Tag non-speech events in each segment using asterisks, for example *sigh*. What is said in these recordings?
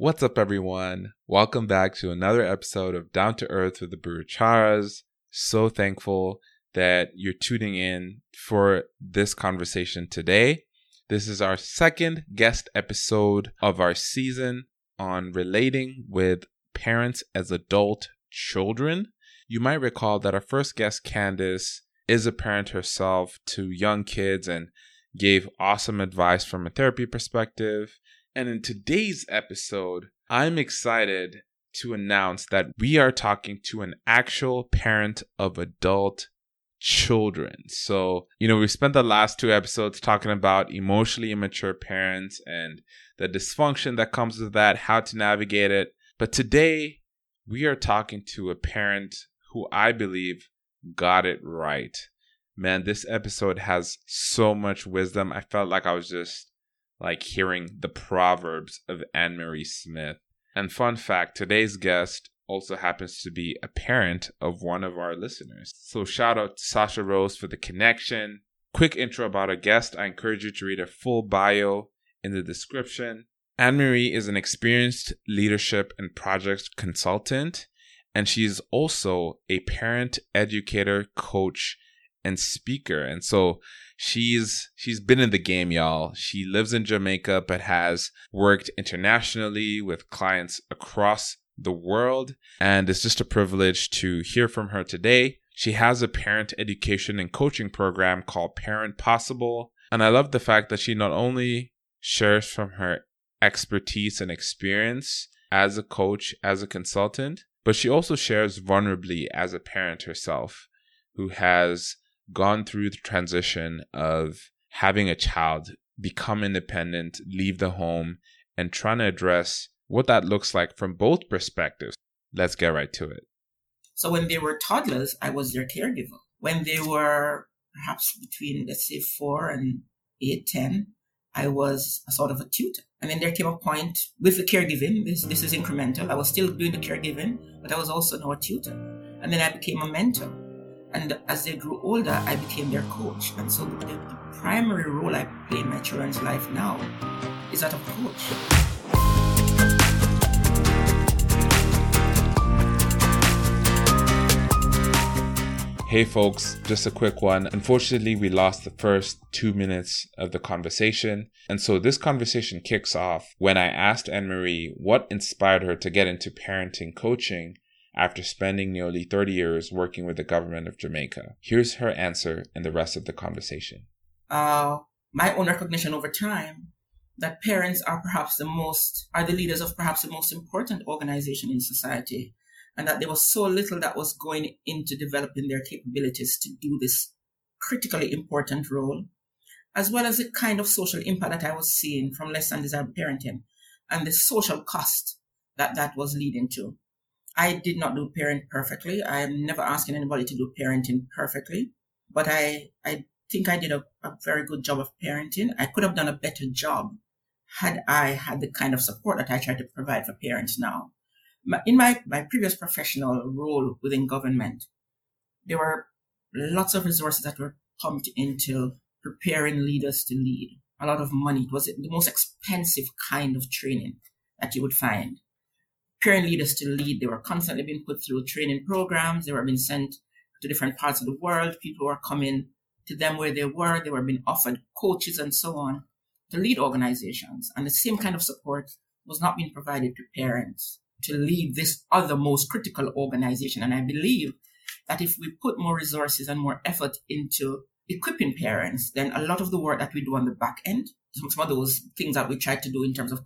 What's up, everyone? Welcome back to another episode of Down to Earth with the Burucharas. So thankful that you're tuning in for this conversation today. This is our second guest episode of our season on relating with parents as adult children. You might recall that our first guest, Candace, is a parent herself to young kids and gave awesome advice from a therapy perspective. And in today's episode, I'm excited to announce that we are talking to an actual parent of adult children. So, you know, we spent the last two episodes talking about emotionally immature parents and the dysfunction that comes with that, how to navigate it. But today, we are talking to a parent who I believe got it right. Man, this episode has so much wisdom. I felt like I was just like hearing the proverbs of Ann Marie Smith. And fun fact today's guest also happens to be a parent of one of our listeners. So shout out to Sasha Rose for the connection. Quick intro about our guest. I encourage you to read her full bio in the description. Ann Marie is an experienced leadership and project consultant, and she's also a parent, educator, coach, and speaker. And so she's she's been in the game, y'all. She lives in Jamaica but has worked internationally with clients across the world. And it's just a privilege to hear from her today. She has a parent education and coaching program called Parent Possible. And I love the fact that she not only shares from her expertise and experience as a coach, as a consultant, but she also shares vulnerably as a parent herself who has gone through the transition of having a child become independent, leave the home, and trying to address what that looks like from both perspectives. Let's get right to it. So when they were toddlers, I was their caregiver. When they were perhaps between, let's say, four and eight, ten, I was a sort of a tutor. And then there came a point with the caregiving. This this is incremental. I was still doing the caregiving, but I was also now a tutor. And then I became a mentor. And as they grew older, I became their coach. And so the, the primary role I play in my children's life now is that of coach. Hey folks, just a quick one. Unfortunately, we lost the first two minutes of the conversation. And so this conversation kicks off when I asked Ann Marie what inspired her to get into parenting coaching after spending nearly 30 years working with the government of Jamaica. Here's her answer and the rest of the conversation. Uh, my own recognition over time that parents are perhaps the most, are the leaders of perhaps the most important organization in society and that there was so little that was going into developing their capabilities to do this critically important role, as well as the kind of social impact that I was seeing from less than desirable parenting and the social cost that that was leading to. I did not do parent perfectly. I am never asking anybody to do parenting perfectly, but I, I think I did a, a very good job of parenting. I could have done a better job had I had the kind of support that I try to provide for parents now in my, my previous professional role within government, there were lots of resources that were pumped into preparing leaders to lead. A lot of money. It was the most expensive kind of training that you would find. Preparing leaders to lead, they were constantly being put through training programs. They were being sent to different parts of the world. People were coming to them where they were. They were being offered coaches and so on to lead organizations. And the same kind of support was not being provided to parents to lead this other most critical organization. And I believe that if we put more resources and more effort into equipping parents, then a lot of the work that we do on the back end, some, some of those things that we try to do in terms of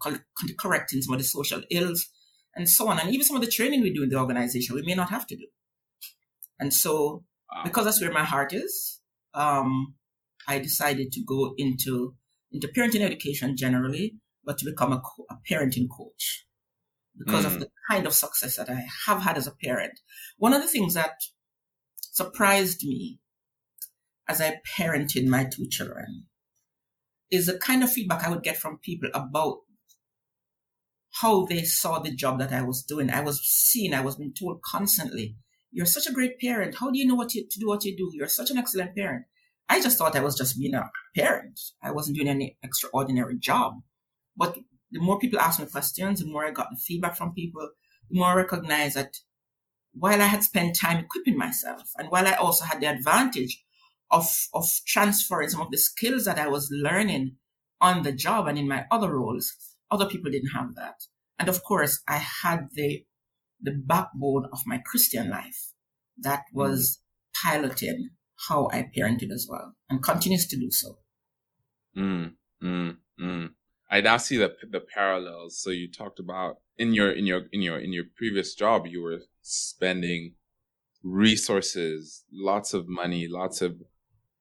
correcting some of the social ills and so on, and even some of the training we do in the organization, we may not have to do. And so, because that's where my heart is, um, I decided to go into into parenting education generally, but to become a, co- a parenting coach because mm. of the kind of success that I have had as a parent. One of the things that surprised me as I parented my two children is the kind of feedback I would get from people about how they saw the job that I was doing. I was seen, I was being told constantly, you're such a great parent. How do you know what you, to do what you do? You're such an excellent parent. I just thought I was just being a parent. I wasn't doing any extraordinary job. But the more people asked me questions, the more I got the feedback from people, the more I recognized that while I had spent time equipping myself and while I also had the advantage of, of transferring some of the skills that I was learning on the job and in my other roles, other people didn't have that. And of course, I had the, the backbone of my Christian life that was mm. piloting how I parented as well and continues to do so. Mm, mm, mm. I now see the the parallels. So you talked about in your in your in your in your previous job, you were spending resources, lots of money, lots of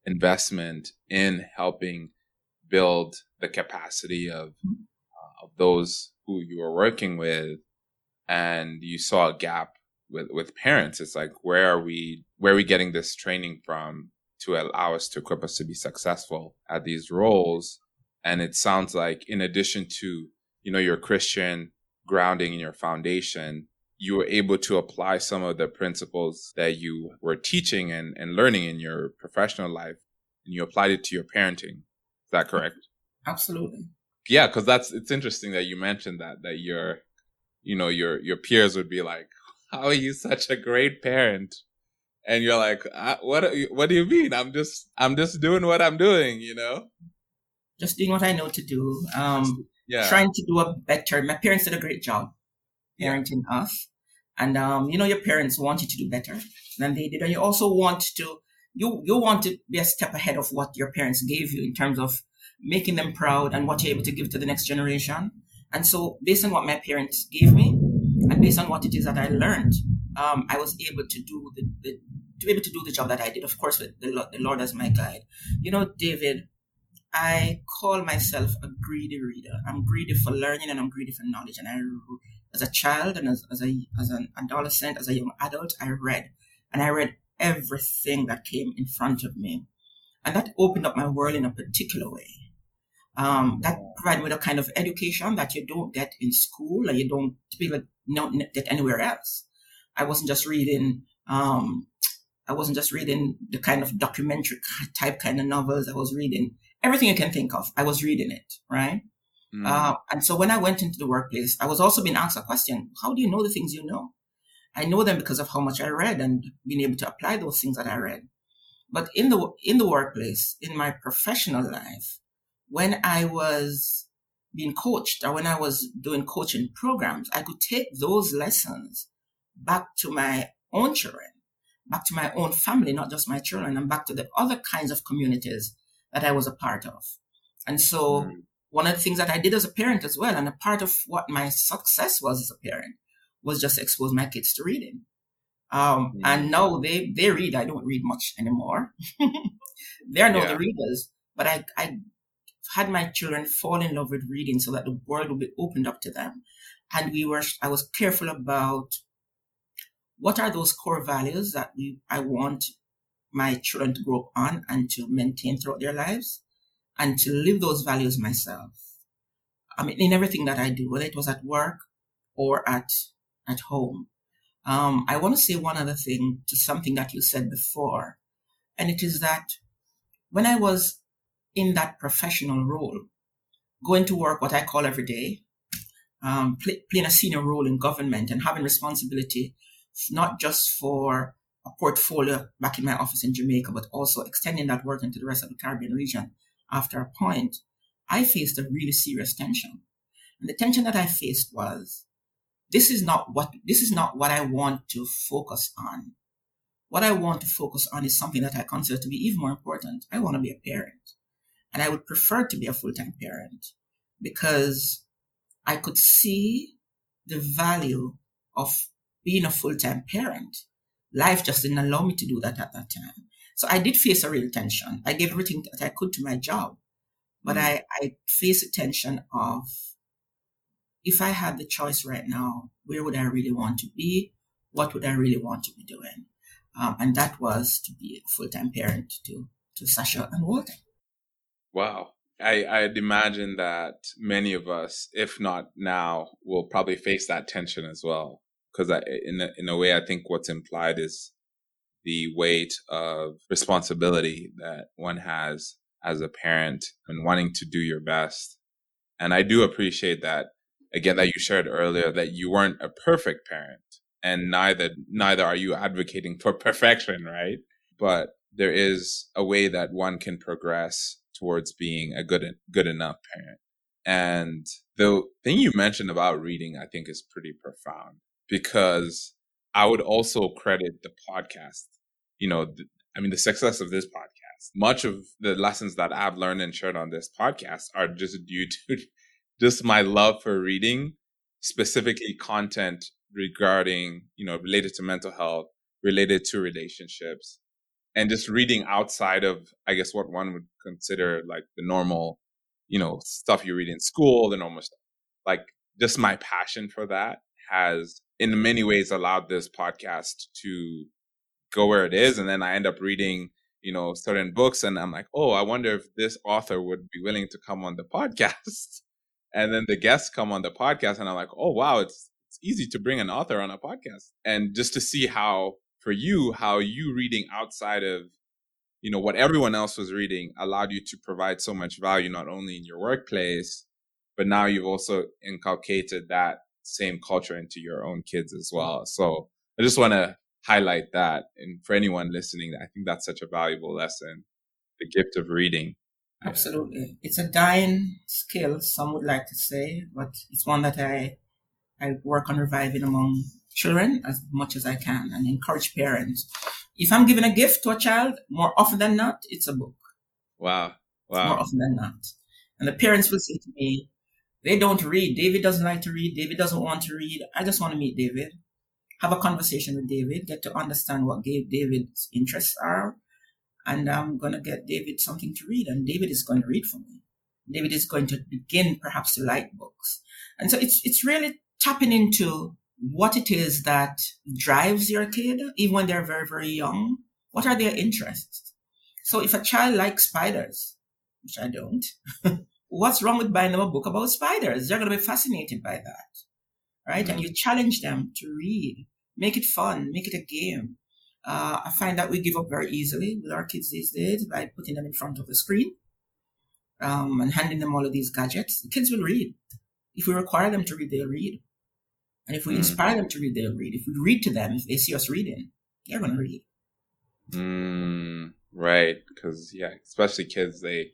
investment in helping build the capacity of uh, of those who you were working with, and you saw a gap with with parents. It's like where are we where are we getting this training from to allow us to equip us to be successful at these roles? And it sounds like in addition to, you know, your Christian grounding in your foundation, you were able to apply some of the principles that you were teaching and, and learning in your professional life and you applied it to your parenting. Is that correct? Absolutely. Yeah, because that's it's interesting that you mentioned that that your you know your your peers would be like, "How are you such a great parent?" And you're like, "What? What do you mean? I'm just I'm just doing what I'm doing, you know." just doing what I know to do. Um, yeah. Trying to do a better. My parents did a great job parenting yeah. us. And, um, you know, your parents want you to do better than they did. And you also want to, you, you want to be a step ahead of what your parents gave you in terms of making them proud and what you're able to give to the next generation. And so based on what my parents gave me and based on what it is that I learned, um, I was able to do the, the, to be able to do the job that I did, of course, with the, the Lord as my guide. You know, David, I call myself a greedy reader. I'm greedy for learning and I'm greedy for knowledge. And I, as a child and as, as a as an adolescent, as a young adult, I read, and I read everything that came in front of me, and that opened up my world in a particular way. Um, that provided me the kind of education that you don't get in school, and you don't typically not get anywhere else. I wasn't just reading um, I wasn't just reading the kind of documentary type kind of novels. I was reading everything you can think of. I was reading it, right? Mm. Uh, and so when I went into the workplace, I was also being asked a question: How do you know the things you know? I know them because of how much I read and being able to apply those things that I read. But in the in the workplace, in my professional life, when I was being coached or when I was doing coaching programs, I could take those lessons back to my own children, back to my own family, not just my children, and back to the other kinds of communities that I was a part of. And so mm. one of the things that I did as a parent as well, and a part of what my success was as a parent, was just expose my kids to reading. Um, mm. and now they, they read. I don't read much anymore. *laughs* They're not yeah. the readers, but I, I had my children fall in love with reading so that the world would be opened up to them. And we were, I was careful about what are those core values that we, I want my children to grow up on and to maintain throughout their lives and to live those values myself. I mean, in everything that I do, whether it was at work or at, at home. Um, I want to say one other thing to something that you said before. And it is that when I was in that professional role, going to work, what I call every day, um, play, playing a senior role in government and having responsibility, not just for a portfolio back in my office in Jamaica, but also extending that work into the rest of the Caribbean region after a point, I faced a really serious tension. And the tension that I faced was this is not what this is not what I want to focus on. What I want to focus on is something that I consider to be even more important. I want to be a parent. And I would prefer to be a full-time parent because I could see the value of being a full-time parent life just didn't allow me to do that at that time. So I did face a real tension. I gave everything that I could to my job, but mm. I, I faced a tension of if I had the choice right now, where would I really want to be? What would I really want to be doing? Um, and that was to be a full-time parent to, to Sasha and Walter. Wow. I, I'd imagine that many of us, if not now, will probably face that tension as well because in a, in a way, I think what's implied is the weight of responsibility that one has as a parent and wanting to do your best And I do appreciate that again that you shared earlier that you weren't a perfect parent and neither neither are you advocating for *laughs* perfection, right? But there is a way that one can progress towards being a good good enough parent. And the thing you mentioned about reading, I think, is pretty profound because I would also credit the podcast. You know, the, I mean, the success of this podcast. Much of the lessons that I've learned and shared on this podcast are just due to *laughs* just my love for reading, specifically content regarding, you know, related to mental health, related to relationships, and just reading outside of, I guess, what one would consider like the normal, you know, stuff you read in school, the normal stuff. Like just my passion for that has in many ways allowed this podcast to go where it is. And then I end up reading, you know, certain books and I'm like, oh, I wonder if this author would be willing to come on the podcast. *laughs* and then the guests come on the podcast and I'm like, oh, wow, it's, it's easy to bring an author on a podcast. And just to see how for you how you reading outside of you know what everyone else was reading allowed you to provide so much value not only in your workplace but now you've also inculcated that same culture into your own kids as well. So i just want to highlight that. And for anyone listening i think that's such a valuable lesson the gift of reading. Absolutely. It's a dying skill some would like to say but it's one that i i work on reviving among children as much as I can and encourage parents. If I'm giving a gift to a child, more often than not, it's a book. Wow. Wow. More often than not. And the parents will say to me, they don't read. David doesn't like to read. David doesn't want to read. I just want to meet David, have a conversation with David, get to understand what David's interests are. And I'm going to get David something to read. And David is going to read for me. David is going to begin perhaps to like books. And so it's, it's really tapping into what it is that drives your kid, even when they're very, very young. What are their interests? So if a child likes spiders, which I don't, *laughs* what's wrong with buying them a book about spiders? They're going to be fascinated by that. Right. Mm-hmm. And you challenge them to read, make it fun, make it a game. Uh, I find that we give up very easily with our kids these days by putting them in front of the screen um, and handing them all of these gadgets. The kids will read. If we require them to read, they'll read. And if we mm. inspire them to read, they'll read. If we read to them, if they see us reading, they're going to read. Mm, right. Because, yeah, especially kids, they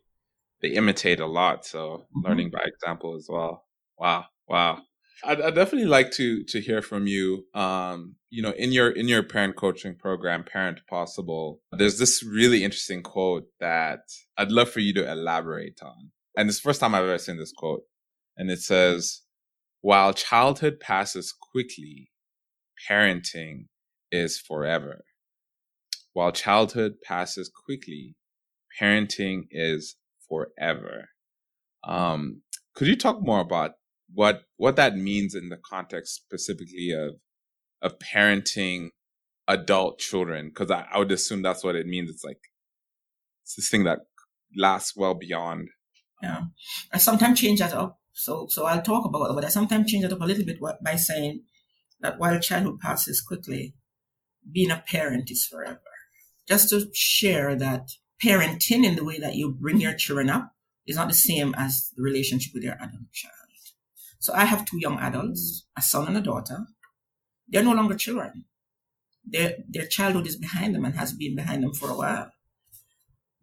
they imitate a lot. So mm-hmm. learning by example as well. Wow. Wow. I'd, I'd, definitely like to to hear from you. Um, you know, in your in your parent coaching program, Parent Possible, there's this really interesting quote that I'd love for you to elaborate on. And it's the first time I've ever seen this quote. And it says, while childhood passes quickly, parenting is forever. While childhood passes quickly, parenting is forever. Um, could you talk more about what what that means in the context specifically of of parenting adult children? Because I, I would assume that's what it means. It's like it's this thing that lasts well beyond. Yeah, I sometimes change that up so, so I'll talk about it, but I sometimes change it up a little bit by saying that while childhood passes quickly, being a parent is forever. Just to share that parenting in the way that you bring your children up is not the same as the relationship with your adult child. So I have two young adults, a son and a daughter. They're no longer children. Their, their childhood is behind them and has been behind them for a while.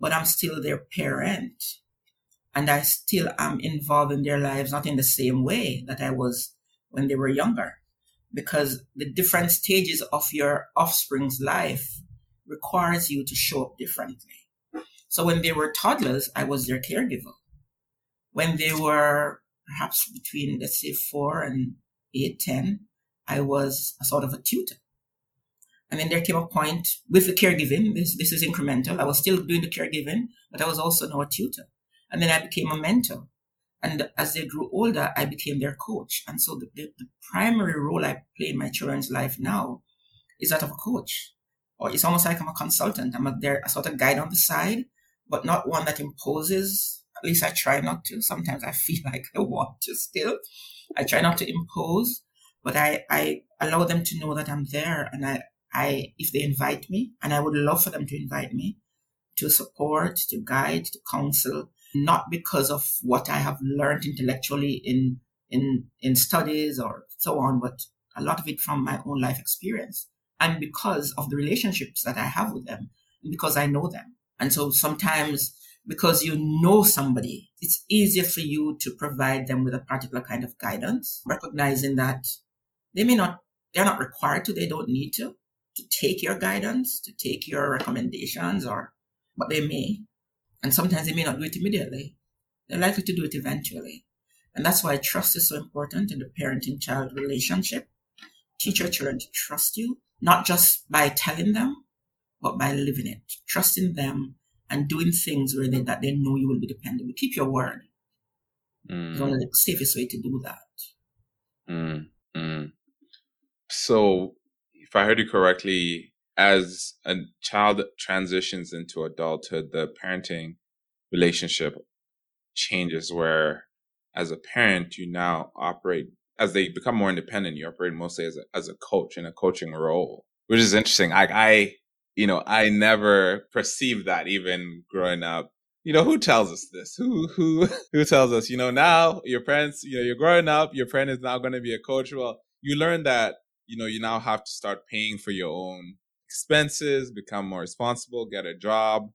But I'm still their parent and I still am involved in their lives, not in the same way that I was when they were younger, because the different stages of your offspring's life requires you to show up differently. So when they were toddlers, I was their caregiver. When they were perhaps between, let's say, four and eight, ten, I was a sort of a tutor. And then there came a point with the caregiving, this, this is incremental. I was still doing the caregiving, but I was also now a tutor. And then I became a mentor. And as they grew older, I became their coach. And so the, the, the primary role I play in my children's life now is that of a coach. Or it's almost like I'm a consultant. I'm a, there, a sort of guide on the side, but not one that imposes. At least I try not to. Sometimes I *laughs* feel like I want to still. I try not to impose, but I, I allow them to know that I'm there. And I, I, if they invite me, and I would love for them to invite me to support, to guide, to counsel, not because of what I have learned intellectually in, in, in studies or so on, but a lot of it from my own life experience and because of the relationships that I have with them and because I know them. And so sometimes because you know somebody, it's easier for you to provide them with a particular kind of guidance, recognizing that they may not, they're not required to, they don't need to, to take your guidance, to take your recommendations or, but they may. And sometimes they may not do it immediately. They're likely to do it eventually. And that's why trust is so important in the parenting child relationship. Teach your children to trust you, not just by telling them, but by living it, trusting them and doing things where they, that they know you will be dependable. Keep your word. Mm. It's only the safest way to do that. Mm. Mm. So, if I heard you correctly, as a child transitions into adulthood, the parenting relationship changes where as a parent, you now operate as they become more independent, you operate mostly as a, as a coach in a coaching role, which is interesting. I, I, you know, I never perceived that even growing up. You know, who tells us this? Who, who, *laughs* who tells us, you know, now your parents, you know, you're growing up, your friend is now going to be a coach. Well, you learn that, you know, you now have to start paying for your own expenses, become more responsible, get a job.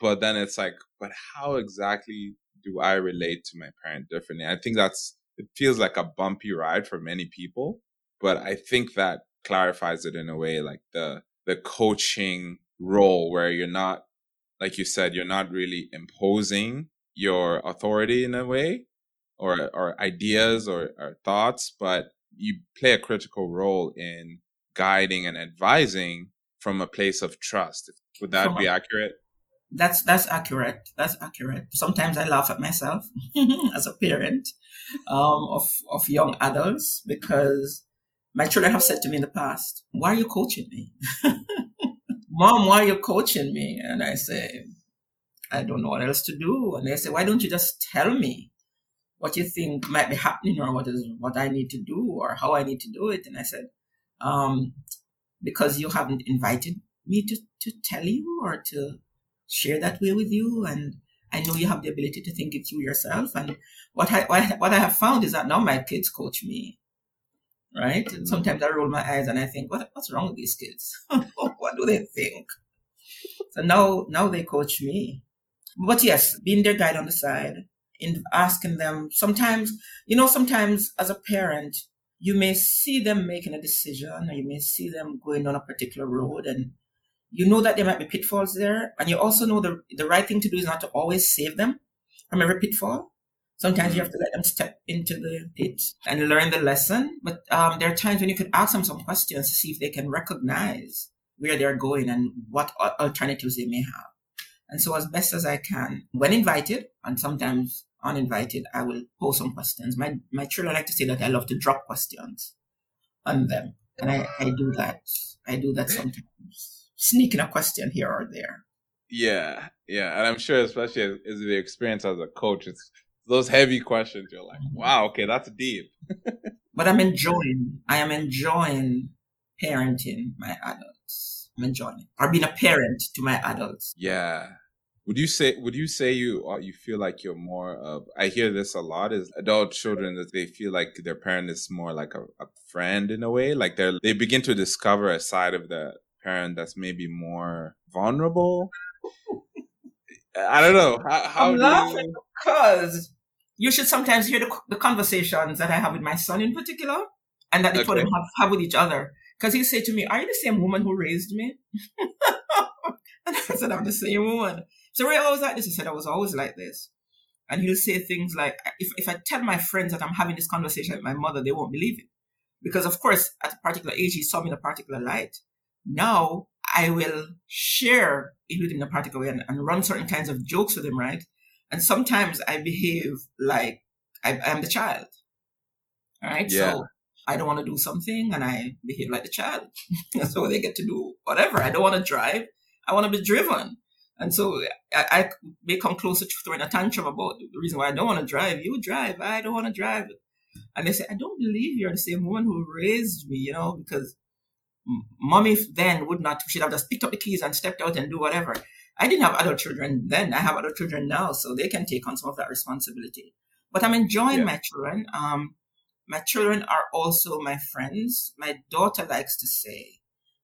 But then it's like, but how exactly do I relate to my parent differently? I think that's, it feels like a bumpy ride for many people, but I think that clarifies it in a way like the, the coaching role where you're not, like you said, you're not really imposing your authority in a way or, or ideas or, or thoughts, but you play a critical role in guiding and advising from a place of trust. Would that from be a, accurate? That's that's accurate. That's accurate. Sometimes I laugh at myself *laughs* as a parent um, of of young adults because my children have said to me in the past, "Why are you coaching me, *laughs* Mom? Why are you coaching me?" And I say, "I don't know what else to do." And they say, "Why don't you just tell me what you think might be happening, or what is what I need to do, or how I need to do it?" And I said, um, "Because you haven't invited me to to tell you or to." share that way with you. And I know you have the ability to think it through yourself. And what I, what I have found is that now my kids coach me. Right? And sometimes I roll my eyes and I think, what, what's wrong with these kids? *laughs* what do they think? So now, now they coach me. But yes, being their guide on the side, in asking them, sometimes, you know, sometimes as a parent, you may see them making a decision or you may see them going on a particular road and you know that there might be pitfalls there, and you also know the the right thing to do is not to always save them from every pitfall. Sometimes you have to let them step into the pit and learn the lesson. But um, there are times when you could ask them some questions to see if they can recognize where they're going and what alternatives they may have. And so, as best as I can, when invited, and sometimes uninvited, I will pose some questions. My my children like to say that I love to drop questions on them, and I, I do that. I do that sometimes sneaking a question here or there. Yeah, yeah, and I'm sure, especially as, as the experience as a coach, it's those heavy questions. You're like, mm-hmm. wow, okay, that's deep. *laughs* but I'm enjoying. I am enjoying parenting my adults. I'm enjoying it, or being a parent to my adults. Yeah. Would you say? Would you say you uh, you feel like you're more of? I hear this a lot. Is adult children that they feel like their parent is more like a, a friend in a way. Like they they begin to discover a side of the parent that's maybe more vulnerable. I don't know. How, how I'm laughing you... because you should sometimes hear the, the, conversations that I have with my son in particular and that the okay. them have, have with each other. Because he say to me, Are you the same woman who raised me? and *laughs* I said, I'm the same woman. So Ray always like this. He said, I was always like this. And he'll say things like, if, if I tell my friends that I'm having this conversation with my mother, they won't believe it. Because, of course, at a particular age, he saw me in a particular light. Now I will share it with him in a particular way and, and run certain kinds of jokes with him, right? And sometimes I behave like I, am the child. All right. Yeah. So I don't want to do something and I behave like the child. *laughs* so they get to do whatever. I don't want to drive. I want to be driven. And so I, I may come closer to throwing a tantrum about the reason why I don't want to drive. You drive. I don't want to drive. And they say, I don't believe you're the same woman who raised me, you know, because mommy then would not, she'd have just picked up the keys and stepped out and do whatever. I didn't have adult children then. I have adult children now, so they can take on some of that responsibility. But I'm enjoying yeah. my children. Um, my children are also my friends. My daughter likes to say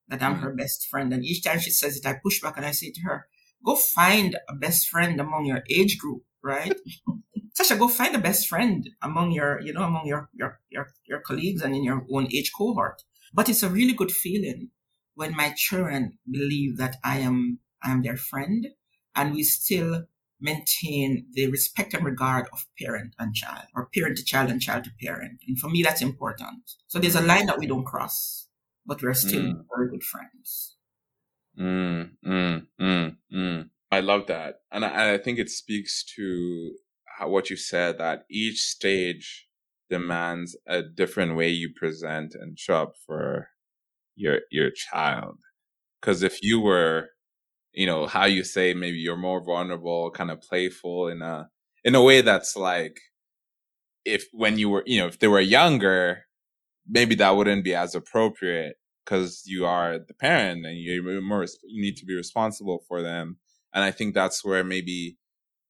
that I'm mm-hmm. her best friend. And each time she says it, I push back and I say to her, go find a best friend among your age group, right? *laughs* Sasha, go find a best friend among your, you know, among your, your, your, your colleagues and in your own age cohort. But it's a really good feeling when my children believe that I am, I am their friend and we still maintain the respect and regard of parent and child or parent to child and child to parent. And for me, that's important. So there's a line that we don't cross, but we're still mm. very good friends. Mm, mm, mm, mm. I love that. And I, I think it speaks to how, what you said that each stage demands a different way you present and show up for your your child. Because if you were you know how you say maybe you're more vulnerable kind of playful in a in a way that's like if when you were you know if they were younger maybe that wouldn't be as appropriate because you are the parent and you're more you need to be responsible for them and i think that's where maybe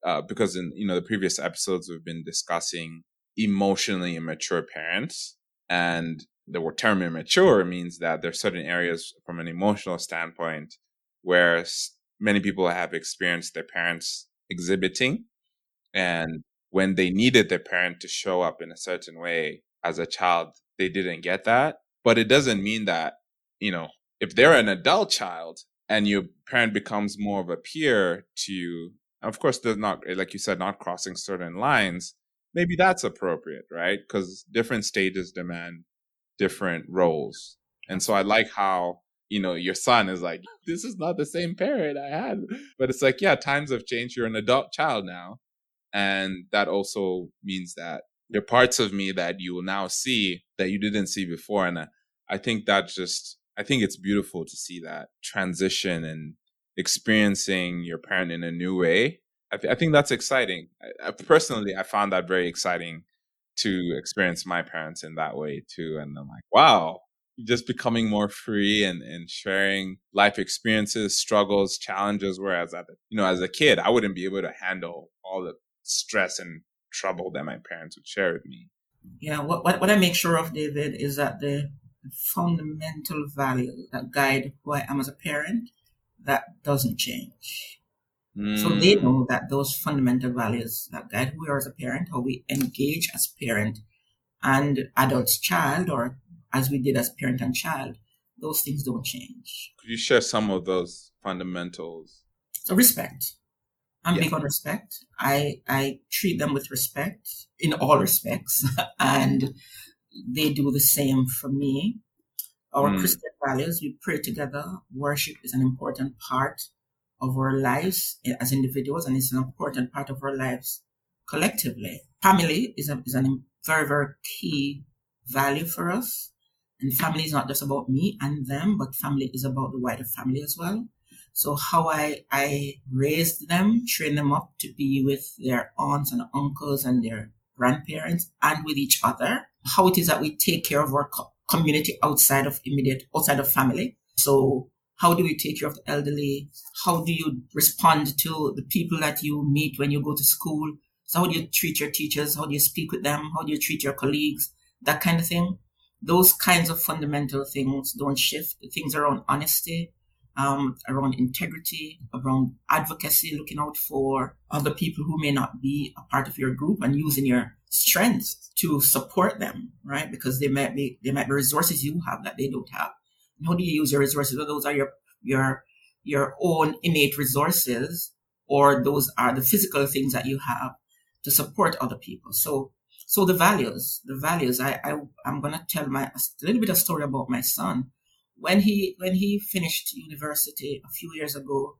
uh, because in you know the previous episodes we've been discussing emotionally immature parents and the word term immature means that there are certain areas from an emotional standpoint where many people have experienced their parents exhibiting. And when they needed their parent to show up in a certain way as a child, they didn't get that. But it doesn't mean that, you know, if they're an adult child and your parent becomes more of a peer to you, of course, they're not, like you said, not crossing certain lines, maybe that's appropriate, right? Because different stages demand different roles. And so I like how you know, your son is like, this is not the same parent I had. But it's like, yeah, times have changed. You're an adult child now. And that also means that there are parts of me that you will now see that you didn't see before. And I, I think that just, I think it's beautiful to see that transition and experiencing your parent in a new way. I, th- I think that's exciting. I, I, personally, I found that very exciting to experience my parents in that way too. And I'm like, wow, just becoming more free and, and sharing life experiences, struggles, challenges. Whereas, you know, as a kid, I wouldn't be able to handle all the stress and trouble that my parents would share with me. Yeah, what, what, what I make sure of, David, is that the fundamental value that guide who I am as a parent, that doesn't change. Mm. So they mm. know that those fundamental values that guide who we are as a parent, how we engage as parent and adult child or as we did as parent and child, those things don't change. Could you share some of those fundamentals? So respect. I'm yeah. big on respect. I I treat them with respect in all respects, *laughs* and they do the same for me. Our mm. Christian values, we pray together. Worship is an important part of our lives as individuals, and it's an important part of our lives collectively. Family is a, is a very very key value for us. And family is not just about me and them, but family is about the wider family as well. So how I, I raised them, trained them up to be with their aunts and uncles and their grandparents and with each other. How it is that we take care of our co- community outside of immediate, outside of family. So how do we take care of the elderly? How do you respond to the people that you meet when you go to school? So how do you treat your teachers? How do you speak with them? How do you treat your colleagues? That kind of thing those kinds of fundamental things don't shift. The things around honesty, um, around integrity, around advocacy, looking out for other people who may not be a part of your group and using your strengths to support them, right? Because they might be, they might be resources you have that they don't have. And how do you use your resources? Well, those are your, your, your own innate resources or those are the physical things that you have to support other people. So so the values, the values, I, I I'm gonna tell my a little bit of story about my son. When he when he finished university a few years ago,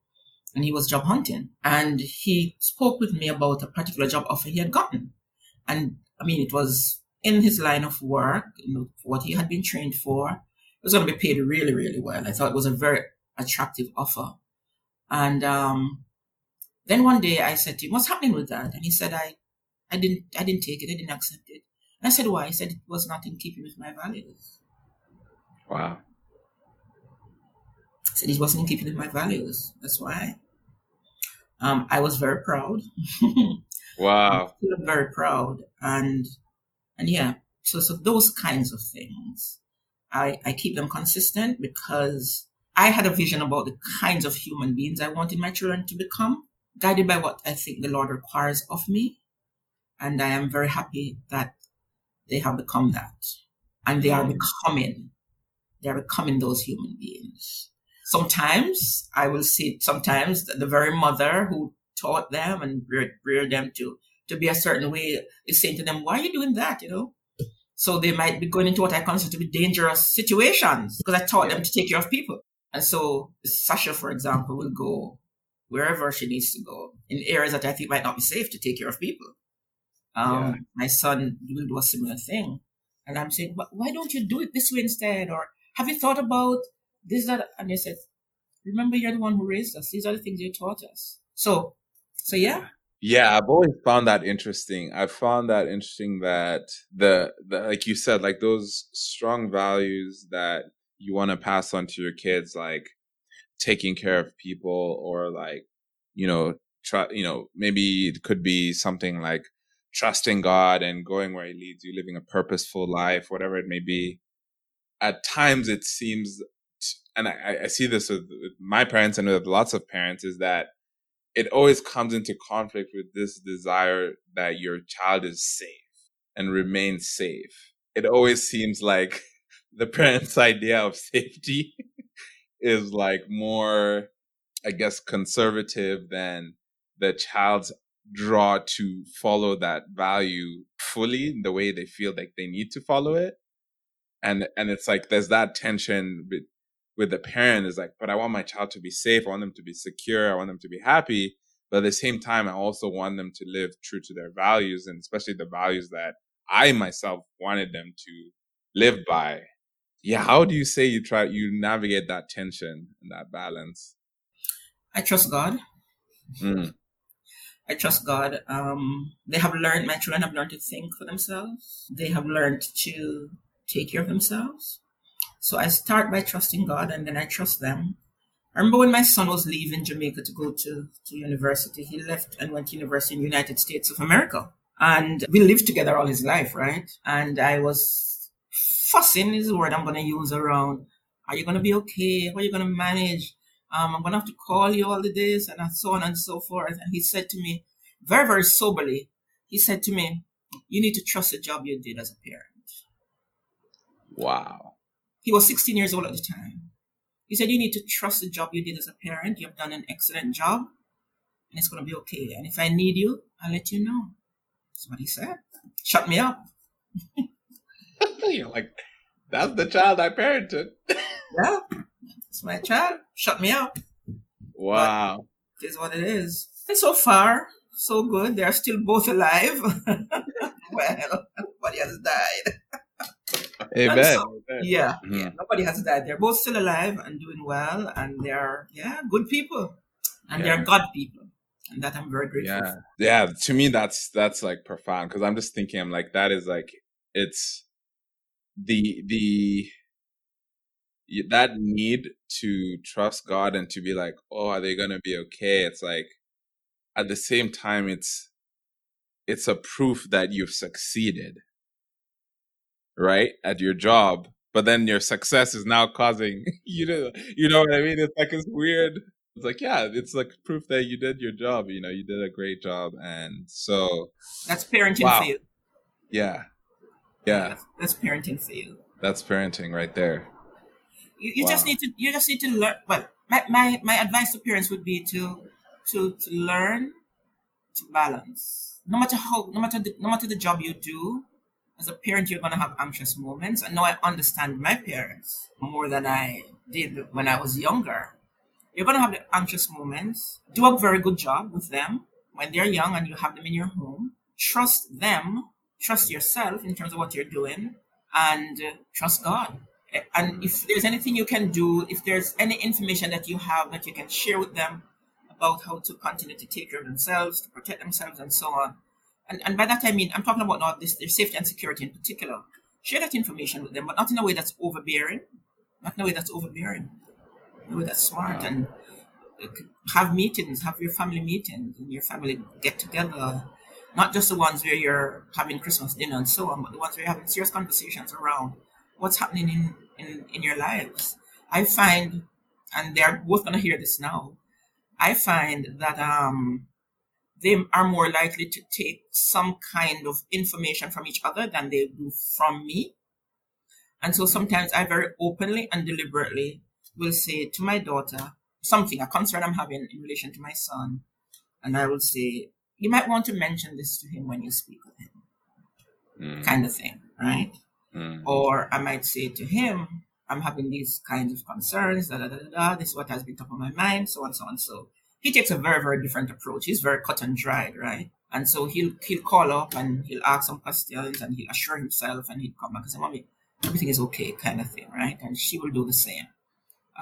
and he was job hunting, and he spoke with me about a particular job offer he had gotten, and I mean it was in his line of work, you know, what he had been trained for. It was going to be paid really, really well. I thought it was a very attractive offer. And um, then one day I said to him, "What's happening with that?" And he said, "I I didn't I didn't take it. I didn't accept it. And I said why? He said it was not in keeping with my values. Wow. I said it wasn't in keeping with my values. That's why. Um, I was very proud. *laughs* wow. very proud. And, and yeah, so, so those kinds of things, I, I keep them consistent because I had a vision about the kinds of human beings I wanted my children to become, guided by what I think the Lord requires of me. And I am very happy that they have become that. And they are becoming, they are becoming those human beings. Sometimes I will see, sometimes the very mother who taught them and reared them to, to be a certain way is saying to them, why are you doing that? You know? So they might be going into what I consider to be dangerous situations because I taught them to take care of people. And so Sasha, for example, will go wherever she needs to go in areas that I think might not be safe to take care of people. Um, yeah. My son will do a similar thing. And I'm saying, but why don't you do it this way instead? Or have you thought about this, is that? And they said, remember, you're the one who raised us. These are the things you taught us. So, so yeah. Yeah, I've always found that interesting. I found that interesting that the, the like you said, like those strong values that you want to pass on to your kids, like taking care of people or like, you know, try, you know, maybe it could be something like trusting God and going where He leads you, living a purposeful life, whatever it may be. At times, it seems, and I, I see this with, my parents and with lots of parents, is that it always comes into conflict with this desire that your child is safe and remains safe. It always seems like *laughs* the parent's *laughs* idea of safety *laughs* is like more, I guess, conservative than the child's draw to follow that value fully the way they feel like they need to follow it and and it's like there's that tension with the parent is like but i want my child to be safe i want them to be secure i want them to be happy but at the same time i also want them to live true to their values and especially the values that i myself wanted them to live by yeah how do you say you try you navigate that tension and that balance i trust god mm. I trust God. Um, they have learned, my children have learned to think for themselves. They have learned to take care of themselves. So I start by trusting God and then I trust them. I remember when my son was leaving Jamaica to go to, to university, he left and went to university in the United States of America. And we lived together all his life, right? And I was fussing is the word I'm going to use around. Are you going to be okay? How are you going to manage? Um, I'm going to have to call you all the days and so on and so forth. And he said to me, very, very soberly, he said to me, you need to trust the job you did as a parent. Wow. He was 16 years old at the time. He said, you need to trust the job you did as a parent. You have done an excellent job and it's going to be okay. And if I need you, I'll let you know. That's what he said. Shut me up. *laughs* You're like, that's the child I parented. *laughs* yeah. It's my child. Shut me up. Wow. But it is what it is. And so far, so good. They are still both alive. *laughs* well, nobody has died. Amen. So, yeah, mm-hmm. yeah, nobody has died. They're both still alive and doing well, and they're yeah, good people, and yeah. they're God people, and that I'm very grateful. Yeah, for. yeah. To me, that's that's like profound because I'm just thinking, I'm like, that is like, it's the the that need to trust God and to be like, oh, are they gonna be okay? It's like at the same time, it's it's a proof that you've succeeded, right, at your job. But then your success is now causing *laughs* you know you know what I mean. It's like it's weird. It's like yeah, it's like proof that you did your job. You know, you did a great job, and so that's parenting wow. for you. Yeah, yeah, that's, that's parenting for you. That's parenting right there. You, you wow. just need to you just need to learn. Well, my, my my advice to parents would be to to to learn to balance. No matter how, no matter the, no matter the job you do, as a parent, you're gonna have anxious moments. I know I understand my parents more than I did when I was younger. You're gonna have the anxious moments. Do a very good job with them when they're young and you have them in your home. Trust them. Trust yourself in terms of what you're doing, and uh, trust God and if there's anything you can do, if there's any information that you have that you can share with them about how to continue to take care of themselves, to protect themselves, and so on. And, and by that I mean, I'm talking about not this, their safety and security in particular. Share that information with them, but not in a way that's overbearing, not in a way that's overbearing, in a way that's smart. And have meetings, have your family meetings, and your family get together. Not just the ones where you're having Christmas dinner and so on, but the ones where you're having serious conversations around what's happening in, in, in your lives. I find, and they're both going to hear this now, I find that um, they are more likely to take some kind of information from each other than they do from me. And so sometimes I very openly and deliberately will say to my daughter something, a concern I'm having in relation to my son, and I will say, you might want to mention this to him when you speak with him, mm. kind of thing, right? Mm. Or I might say to him, I'm having these kinds of concerns, da da da da, this is what has been top of my mind, so on, so on, so. He takes a very, very different approach. He's very cut and dried, right? And so he'll he'll call up and he'll ask some questions and he'll assure himself and he'll come back and say, Mommy, everything is okay, kind of thing, right? And she will do the same.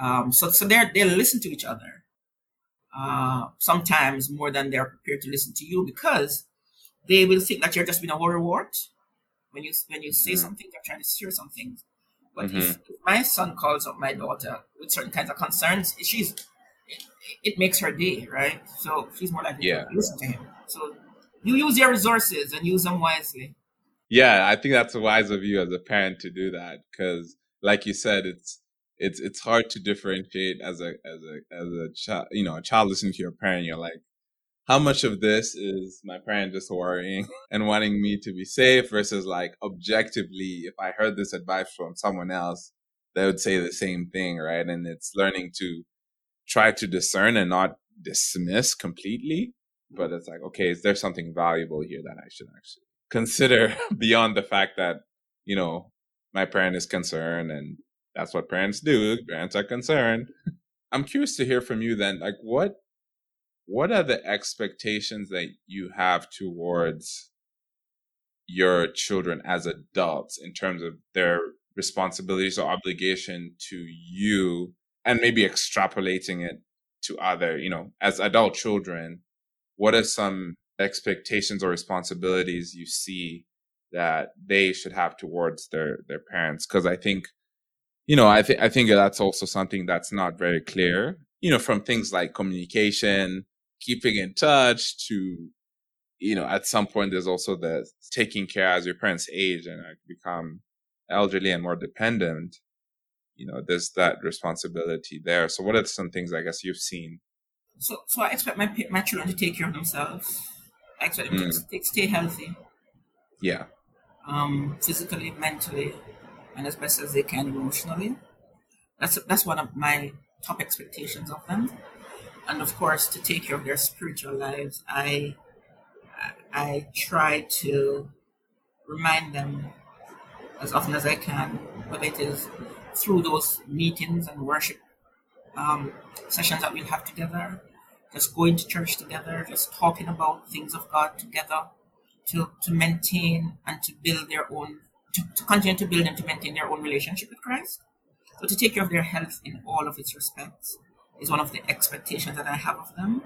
Um, so so they they listen to each other. Uh, sometimes more than they're prepared to listen to you because they will think that you're just being a worrywart when you when you say mm-hmm. something, they're trying to share something. But mm-hmm. if, if, my son calls up my daughter with certain kinds of concerns, she's it, it makes her day, right? So she's more likely yeah. to listen to him. So you use your resources and use them wisely. Yeah, I think that's wise of you as a parent to do that because, like you said, it's it's it's hard to differentiate as a as a as a child. You know, a child listening to your parent, you're like, how much of this is my parent just worrying *laughs* and wanting me to be safe versus like objectively, if I heard this advice from someone else, they would say the same thing, right? And it's learning to try to discern and not dismiss completely. But it's like, okay, is there something valuable here that I should actually consider *laughs* beyond the fact that, you know, my parent is concerned and that's what parents do. Parents are concerned. I'm curious to hear from you then, like what what are the expectations that you have towards your children as adults in terms of their responsibilities or obligation to you and maybe extrapolating it to other, you know, as adult children, what are some expectations or responsibilities you see that they should have towards their their parents? Because i think you know i think i think that's also something that's not very clear you know from things like communication keeping in touch to you know at some point there's also the taking care as your parents age and uh, become elderly and more dependent you know there's that responsibility there. So what are some things i guess you've seen? So so i expect my my children to take care of themselves. I expect them mm. to stay, stay healthy. Yeah. Um physically mentally and as best as they can emotionally. That's that's one of my top expectations of them. And of course to take care of their spiritual lives i i try to remind them as often as i can whether it is through those meetings and worship um, sessions that we'll have together, just going to church together, just talking about things of God together, to, to maintain and to build their own, to, to continue to build and to maintain their own relationship with Christ. So to take care of their health in all of its respects is one of the expectations that I have of them.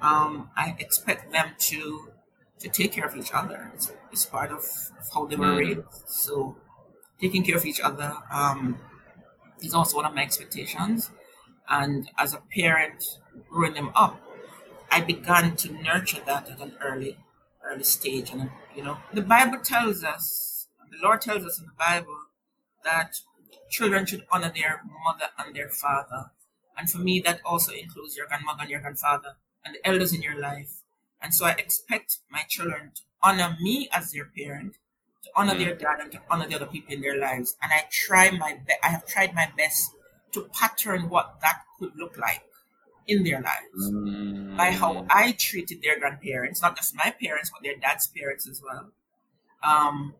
Um, I expect them to to take care of each other. It's, it's part of, of how they were mm. raised. So taking care of each other, um, is also one of my expectations. And as a parent growing them up, I began to nurture that at an early, early stage. And you know, the Bible tells us, the Lord tells us in the Bible that children should honor their mother and their father. And for me, that also includes your grandmother and your grandfather and the elders in your life. And so I expect my children to honor me as their parent, to honor mm. their dad, and to honor the other people in their lives. And I try my be- I have tried my best to pattern what that could look like in their lives mm. by how I treated their grandparents, not just my parents, but their dad's parents as well. Um,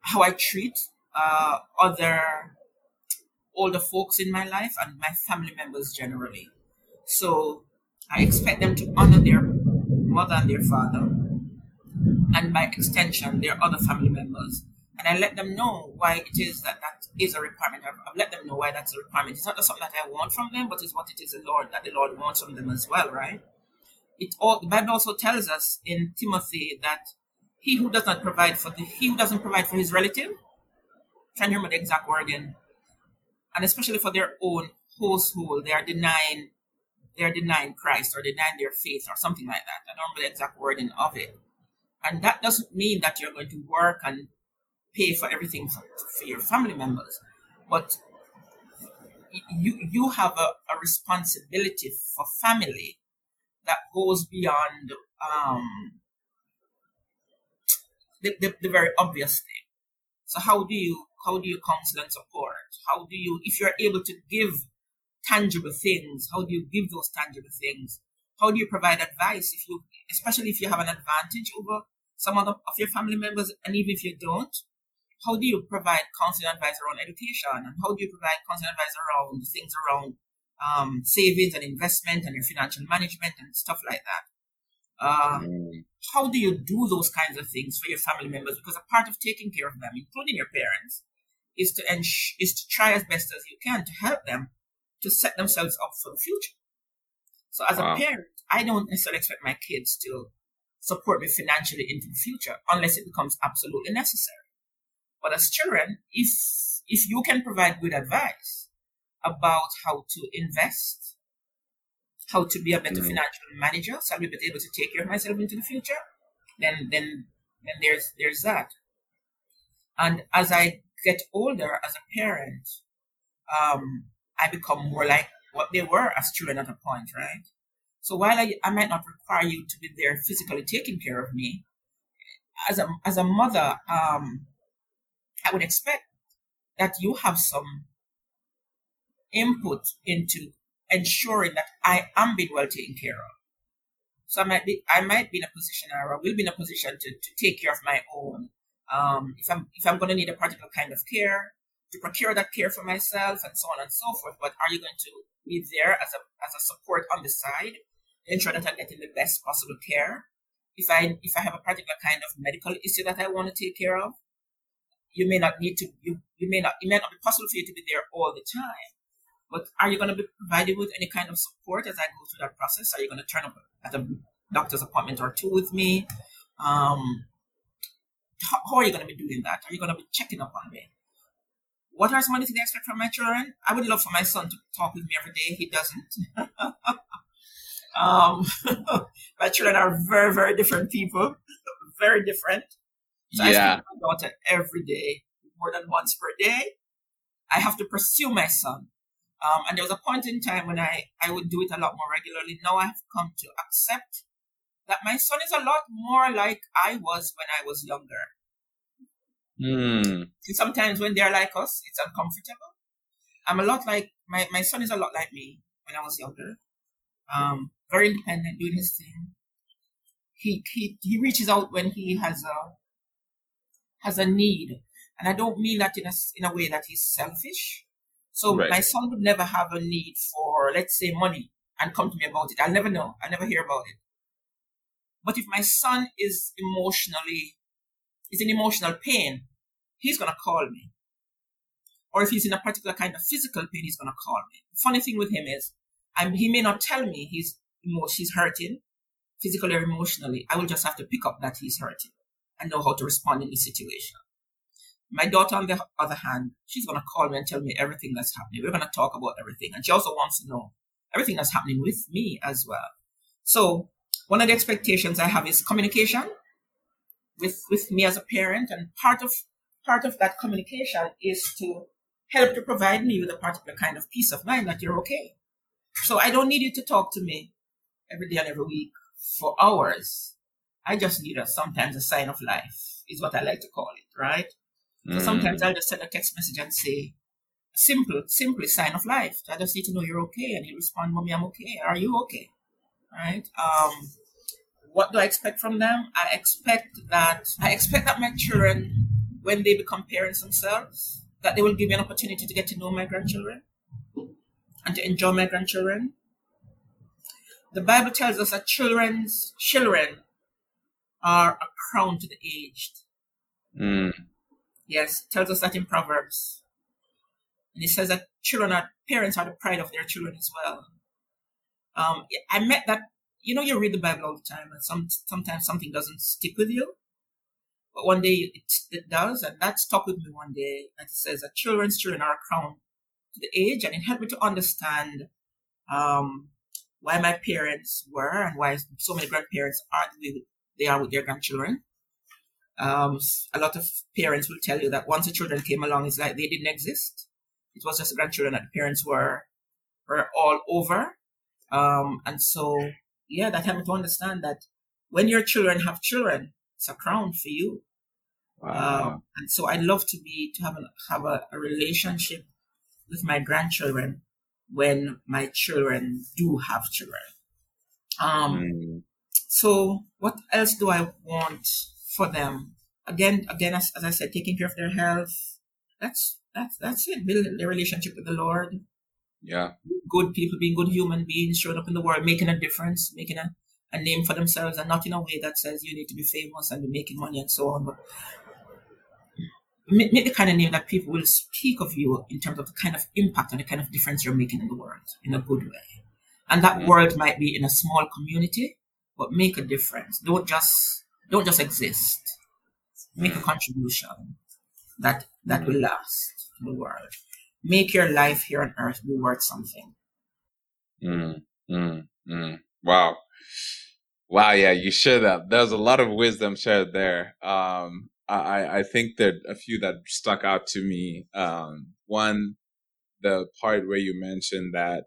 how I treat uh, other older folks in my life and my family members generally. So I expect them to honor their mother and their father, and by extension, their other family members and I let them know why it is that that is a requirement. I've, I've, let them know why that's a requirement. It's not just something that I want from them, but it's what it is the Lord that the Lord wants from them as well, right? It all the Bible also tells us in Timothy that he who does not provide for the he who doesn't provide for his relative, trying to remember the exact word again, and especially for their own household, they are denying they're denying Christ or denying their faith or something like that. I don't remember the exact wording of it. And that doesn't mean that you're going to work and pay for everything for, for your family members, but you you have a, a responsibility for family that goes beyond um, the, the, the very obvious thing. So how do you how do you counsel and support? How do you if you're able to give tangible things, how do you give those tangible things? How do you provide advice if you especially if you have an advantage over some other of your family members and even if you don't? How do you provide counseling advice around education and how do you provide counseling advice around things around um, savings and investment and your financial management and stuff like that? Uh, mm. How do you do those kinds of things for your family members? Because a part of taking care of them, including your parents, is to ens- is to try as best as you can to help them to set themselves up for the future. So as wow. a parent, I don't necessarily expect my kids to support me financially into the future unless it becomes absolutely necessary. But as children, if if you can provide good advice about how to invest, how to be a better mm. financial manager, so I'll be able to take care of myself into the future, then then then there's there's that. And as I get older as a parent, um, I become more like what they were as children at a point, right? So while I, I might not require you to be there physically taking care of me, as a as a mother, um, I would expect that you have some input into ensuring that I am being well taken care of. So I might be, I might be in a position, or I will be in a position to, to take care of my own. Um, if I'm, if I'm going to need a particular kind of care, to procure that care for myself, and so on and so forth. But are you going to be there as a, as a support on the side, ensure that I'm getting the best possible care? If I, if I have a particular kind of medical issue that I want to take care of, you may not need to, you, you may not, it may not be possible for you to be there all the time. But are you going to be provided with any kind of support as I go through that process? Are you going to turn up at a doctor's appointment or two with me? Um, how, how, are you going to be doing that? Are you going to be checking up on me? What are some of the things I expect from my children? I would love for my son to talk with me every day. He doesn't. *laughs* um, *laughs* my children are very, very different people, *laughs* very different. So yeah. I speak to my daughter every day, more than once per day. I have to pursue my son. Um, and there was a point in time when I, I would do it a lot more regularly. Now I have come to accept that my son is a lot more like I was when I was younger. Mm. Sometimes when they're like us, it's uncomfortable. I'm a lot like my, my son is a lot like me when I was younger. Um, very independent, doing his thing. He, he he reaches out when he has a has a need, and I don't mean that in a in a way that he's selfish. So right. my son would never have a need for, let's say, money and come to me about it. I'll never know. I'll never hear about it. But if my son is emotionally, is in emotional pain, he's going to call me. Or if he's in a particular kind of physical pain, he's going to call me. The funny thing with him is, I'm, he may not tell me he's, he's hurting, physically or emotionally. I will just have to pick up that he's hurting and know how to respond in the situation. My daughter, on the other hand, she's going to call me and tell me everything that's happening. We're going to talk about everything. And she also wants to know everything that's happening with me as well. So one of the expectations I have is communication with, with me as a parent. And part of, part of that communication is to help to provide me with a particular kind of peace of mind that you're okay. So I don't need you to talk to me every day and every week for hours. I just need a sometimes a sign of life is what I like to call it, right? So sometimes mm. I'll just send a text message and say, simple, simply sign of life. I just need to know you're okay. And you respond, Mommy, I'm okay. Are you okay? Right? Um, what do I expect from them? I expect that I expect that my children, when they become parents themselves, that they will give me an opportunity to get to know my grandchildren and to enjoy my grandchildren. The Bible tells us that children's children are a crown to the aged. Mm. Yes, tells us that in Proverbs. And it says that children are parents are the pride of their children as well. Um, I met that. You know, you read the Bible all the time, and some sometimes something doesn't stick with you. But one day it, it does, and that stuck with me one day. And it says that children's children are a crown to the age, and it helped me to understand um, why my parents were and why so many grandparents are the way they are with their grandchildren. Um, a lot of parents will tell you that once the children came along, it's like they didn't exist. It was just the grandchildren that the parents were were all over. Um, and so, yeah, that helped me to understand that when your children have children, it's a crown for you. Wow. Um, and so I'd love to be to have a, have a, a relationship with my grandchildren when my children do have children. Um, mm. So what else do I want for them? Again, again, as, as I said, taking care of their health. That's that's that's it. Building their relationship with the Lord. Yeah. Good people, being good human beings, showing up in the world, making a difference, making a, a name for themselves, and not in a way that says you need to be famous and be making money and so on, but make, make the kind of name that people will speak of you in terms of the kind of impact and the kind of difference you're making in the world in a good way. And that mm-hmm. world might be in a small community, but make a difference. Don't just don't just exist. Make mm-hmm. a contribution that that mm-hmm. will last in the world. Make your life here on earth be worth something. Mm, mm, mm. Wow. Wow, yeah, you shared that. There's a lot of wisdom shared there. Um, I, I think that a few that stuck out to me. Um, one, the part where you mentioned that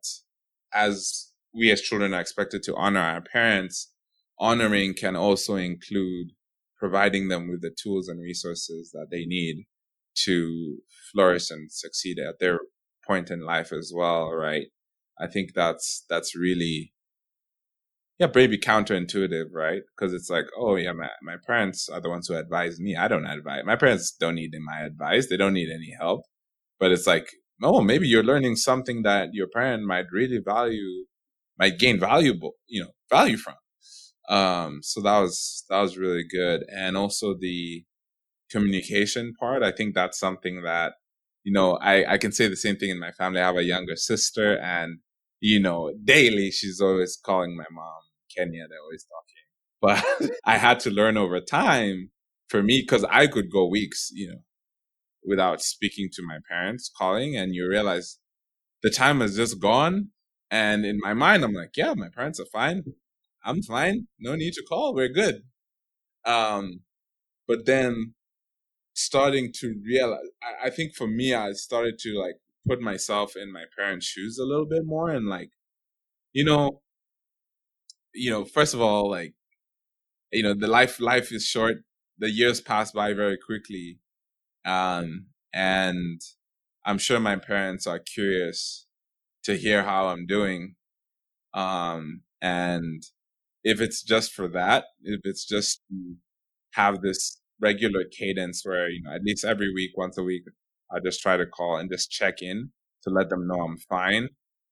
as we as children are expected to honor our parents, honoring can also include providing them with the tools and resources that they need to flourish and succeed at their point in life as well, right? I think that's that's really yeah, maybe counterintuitive, right? Because it's like, oh yeah, my, my parents are the ones who advise me. I don't advise. My parents don't need my advice. They don't need any help. But it's like, oh, maybe you're learning something that your parent might really value, might gain valuable, you know, value from. Um, so that was, that was really good. And also the communication part. I think that's something that, you know, I, I can say the same thing in my family. I have a younger sister and, you know, daily she's always calling my mom Kenya, they're always talking. But *laughs* I had to learn over time for me, cause I could go weeks, you know, without speaking to my parents, calling, and you realize the time has just gone. And in my mind, I'm like, yeah, my parents are fine. I'm fine. No need to call. We're good. Um, but then starting to realize, I, I think for me, I started to like put myself in my parents' shoes a little bit more and like, you know, you know, first of all, like, you know, the life life is short. The years pass by very quickly, um, and I'm sure my parents are curious to hear how I'm doing, um, and if it's just for that, if it's just to have this regular cadence where you know at least every week, once a week, I just try to call and just check in to let them know I'm fine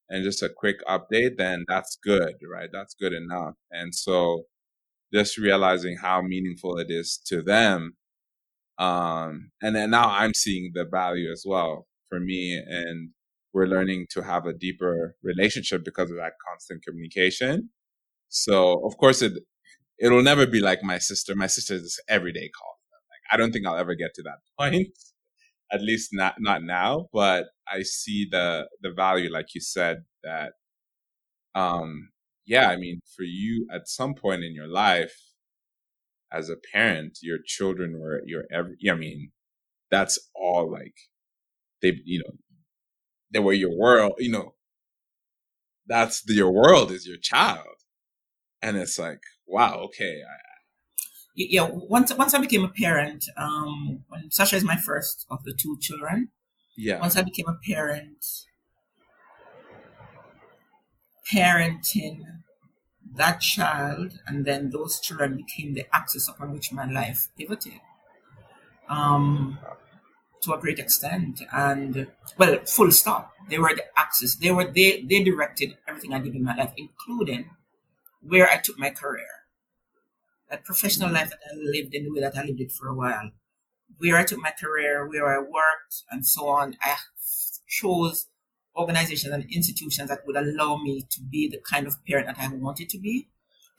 and just a quick update, then that's good, right? That's good enough. And so just realizing how meaningful it is to them. Um, and then now I'm seeing the value as well for me. And we're learning to have a deeper relationship because of that constant communication. So of course it, it'll never be like my sister. My sister is everyday call. Like, I don't think I'll ever get to that *laughs* point at least not not now but i see the the value like you said that um yeah i mean for you at some point in your life as a parent your children were your every i mean that's all like they you know they were your world you know that's the, your world is your child. And it's like wow okay I, yeah, once once I became a parent, um, when Sasha is my first of the two children. Yeah. Once I became a parent, parenting that child and then those children became the axis upon which my life pivoted. Um, to a great extent, and well, full stop. They were the axis. They were they they directed everything I did in my life, including where I took my career that professional life that I lived in the way that I lived it for a while, where I took my career, where I worked, and so on. I chose organizations and institutions that would allow me to be the kind of parent that I wanted to be,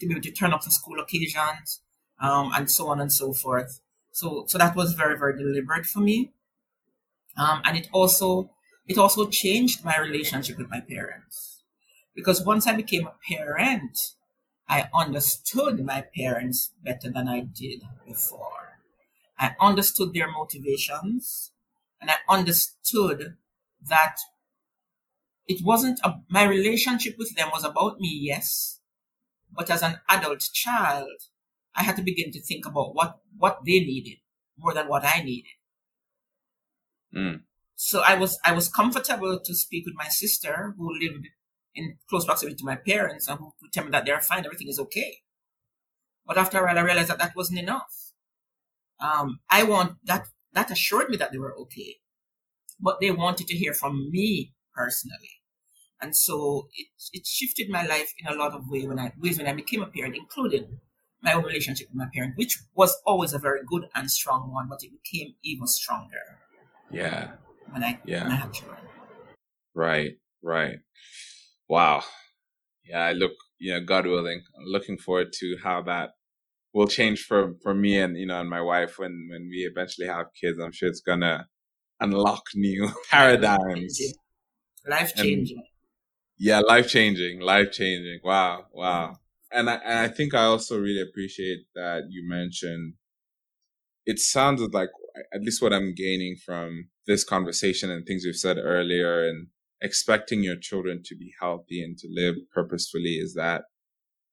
to be able to turn up for school occasions, um, and so on and so forth. So, so that was very, very deliberate for me. Um, and it also, it also changed my relationship with my parents Because once I became a parent, I understood my parents better than I did before. I understood their motivations and I understood that it wasn't a, my relationship with them was about me, yes, but as an adult child, I had to begin to think about what, what they needed more than what I needed. Mm. So I was, I was comfortable to speak with my sister who lived in close proximity to my parents and who tell me that they're fine, everything is okay. But after a while, I realized that that wasn't enough. Um, I want that, that assured me that they were okay, but they wanted to hear from me personally. And so it, it shifted my life in a lot of ways when I, ways when I became a parent, including my own relationship with my parent, which was always a very good and strong one, but it became even stronger. Yeah. When I, yeah. When I had children. Right, right. Wow. Yeah, I look, you know, God willing, I'm looking forward to how that will change for, for me and, you know, and my wife when, when we eventually have kids. I'm sure it's going to unlock new *laughs* paradigms. Life changing. Yeah, life changing, life changing. Wow, wow. Mm. And I, and I think I also really appreciate that you mentioned. It sounded like at least what I'm gaining from this conversation and things we've said earlier, and expecting your children to be healthy and to live purposefully is that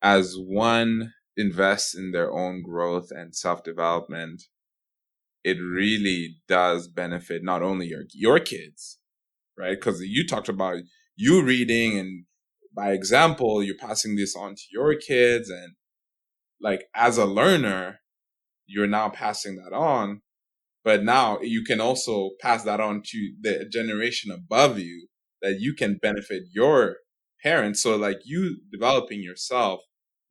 as one invests in their own growth and self development, it really does benefit not only your your kids, right? Because you talked about you reading and by example, you're passing this on to your kids and like as a learner, you're now passing that on. But now you can also pass that on to the generation above you that you can benefit your parents. So like you developing yourself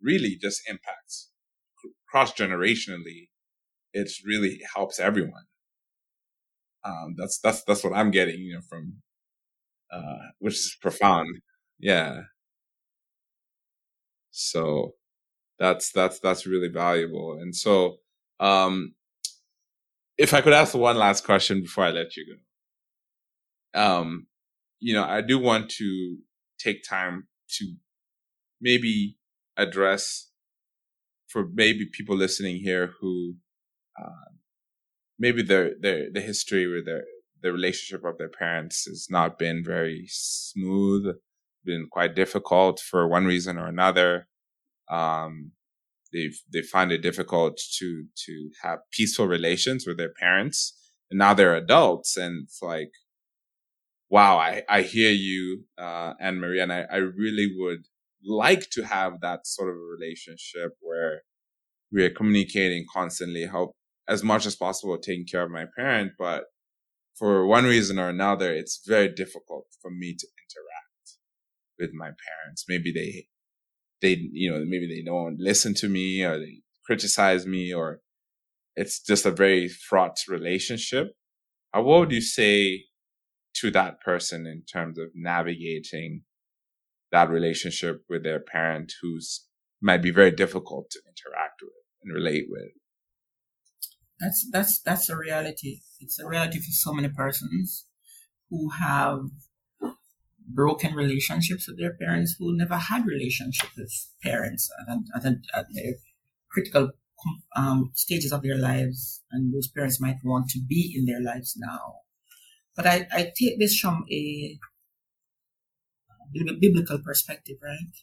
really just impacts cross generationally. It really helps everyone. Um, that's, that's, that's what I'm getting, you know, from, uh, which is profound. Yeah. So that's, that's, that's really valuable. And so, um, if I could ask one last question before I let you go. Um, you know, I do want to take time to maybe address for maybe people listening here who uh, maybe their their the history or their the relationship of their parents has not been very smooth, been quite difficult for one reason or another. Um, they they find it difficult to to have peaceful relations with their parents, and now they're adults, and it's like wow, I, I hear you, uh, Ann Marie, and I, I really would like to have that sort of a relationship where we are communicating constantly, help as much as possible taking care of my parent, but for one reason or another, it's very difficult for me to interact with my parents. Maybe they, they, you know, maybe they don't listen to me or they criticize me or it's just a very fraught relationship. How what would you say to that person in terms of navigating that relationship with their parent who's might be very difficult to interact with and relate with. That's that's that's a reality. It's a reality for so many persons who have broken relationships with their parents who never had relationship with parents at, at, at their critical um, stages of their lives, and those parents might want to be in their lives now. But I, I take this from a biblical perspective, right?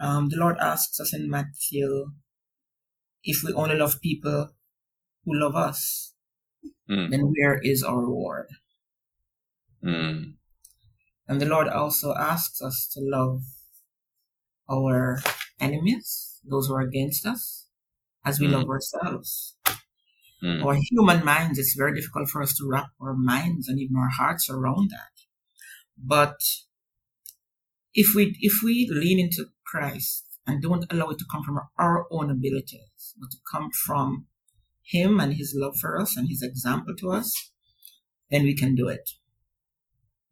Um, the Lord asks us in Matthew if we only love people who love us, mm. then where is our reward? Mm. And the Lord also asks us to love our enemies, those who are against us, as we mm. love ourselves. Mm. Our human minds, it's very difficult for us to wrap our minds and even our hearts around that. But if we if we lean into Christ and don't allow it to come from our own abilities, but to come from Him and His love for us and His example to us, then we can do it.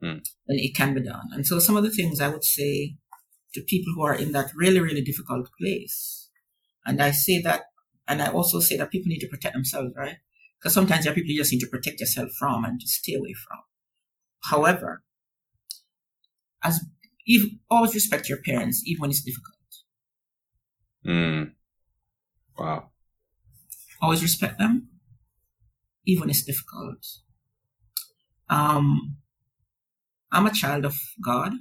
Mm. Then it can be done. And so some of the things I would say to people who are in that really, really difficult place, and I say that and I also say that people need to protect themselves, right? Because sometimes there are people you just need to protect yourself from and just stay away from. However, as If, always respect your parents, even when it's difficult. Mm. Wow. Always respect them, even when it's difficult. Um, I'm a child of God,